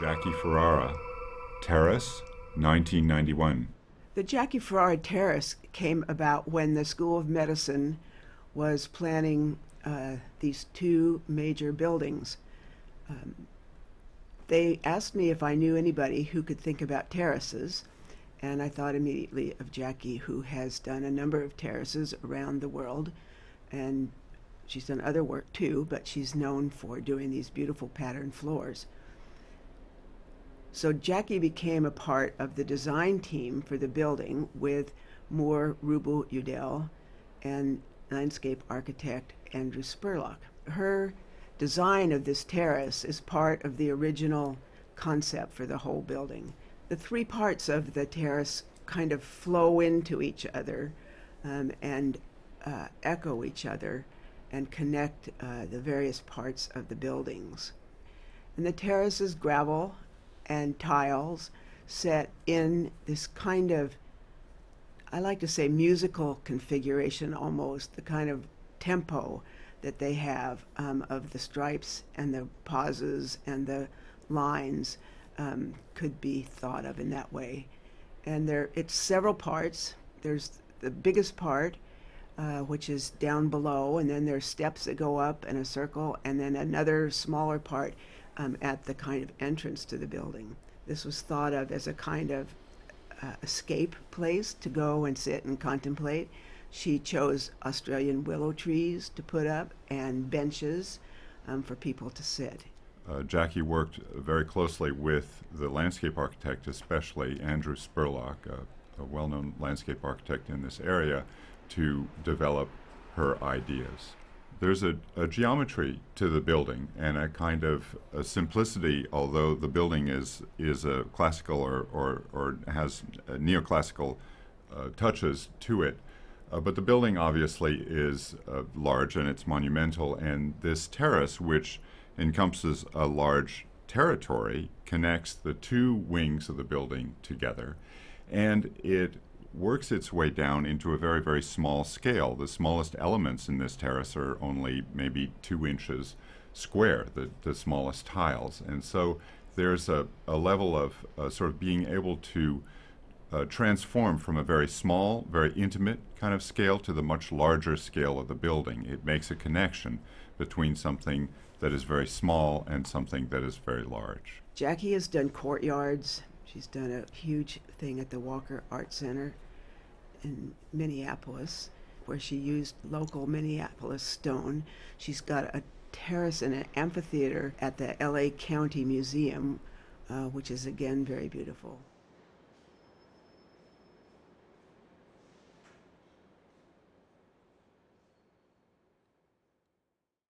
Jackie Ferrara, Terrace, 1991. The Jackie Ferrara Terrace came about when the School of Medicine was planning uh, these two major buildings. Um, they asked me if I knew anybody who could think about terraces, and I thought immediately of Jackie, who has done a number of terraces around the world, and she's done other work too, but she's known for doing these beautiful patterned floors. So Jackie became a part of the design team for the building with Moore Ruble Udell and landscape architect Andrew Spurlock. Her design of this terrace is part of the original concept for the whole building. The three parts of the terrace kind of flow into each other um, and uh, echo each other and connect uh, the various parts of the buildings. And the terrace is gravel and tiles set in this kind of, I like to say, musical configuration almost, the kind of tempo that they have um, of the stripes and the pauses and the lines um, could be thought of in that way. And there, it's several parts. There's the biggest part, uh, which is down below, and then there's steps that go up in a circle, and then another smaller part um, at the kind of entrance to the building. This was thought of as a kind of uh, escape place to go and sit and contemplate. She chose Australian willow trees to put up and benches um, for people to sit. Uh, Jackie worked very closely with the landscape architect, especially Andrew Spurlock, a well known landscape architect in this area, to develop her ideas there's a, a, geometry to the building and a kind of a simplicity, although the building is is a classical or or, or has neoclassical uh, touches to it. Uh, but the building obviously is uh, large and it's monumental, and this terrace, which encompasses a large territory, connects the two wings of the building together, and it works its way down into a very, very small scale. The smallest elements in this terrace are only maybe two inches square, the, the smallest tiles. And so there's a, a level of uh, sort of being able to uh, transform from a very small, very intimate kind of scale to the much larger scale of the building. It makes a connection between something that is very small and something that is very large. Jackie has done courtyards, She's done a huge thing at the Walker Art Center in Minneapolis, where she used local Minneapolis stone. She's got a terrace and an amphitheater at the LA County Museum, uh, which is again very beautiful.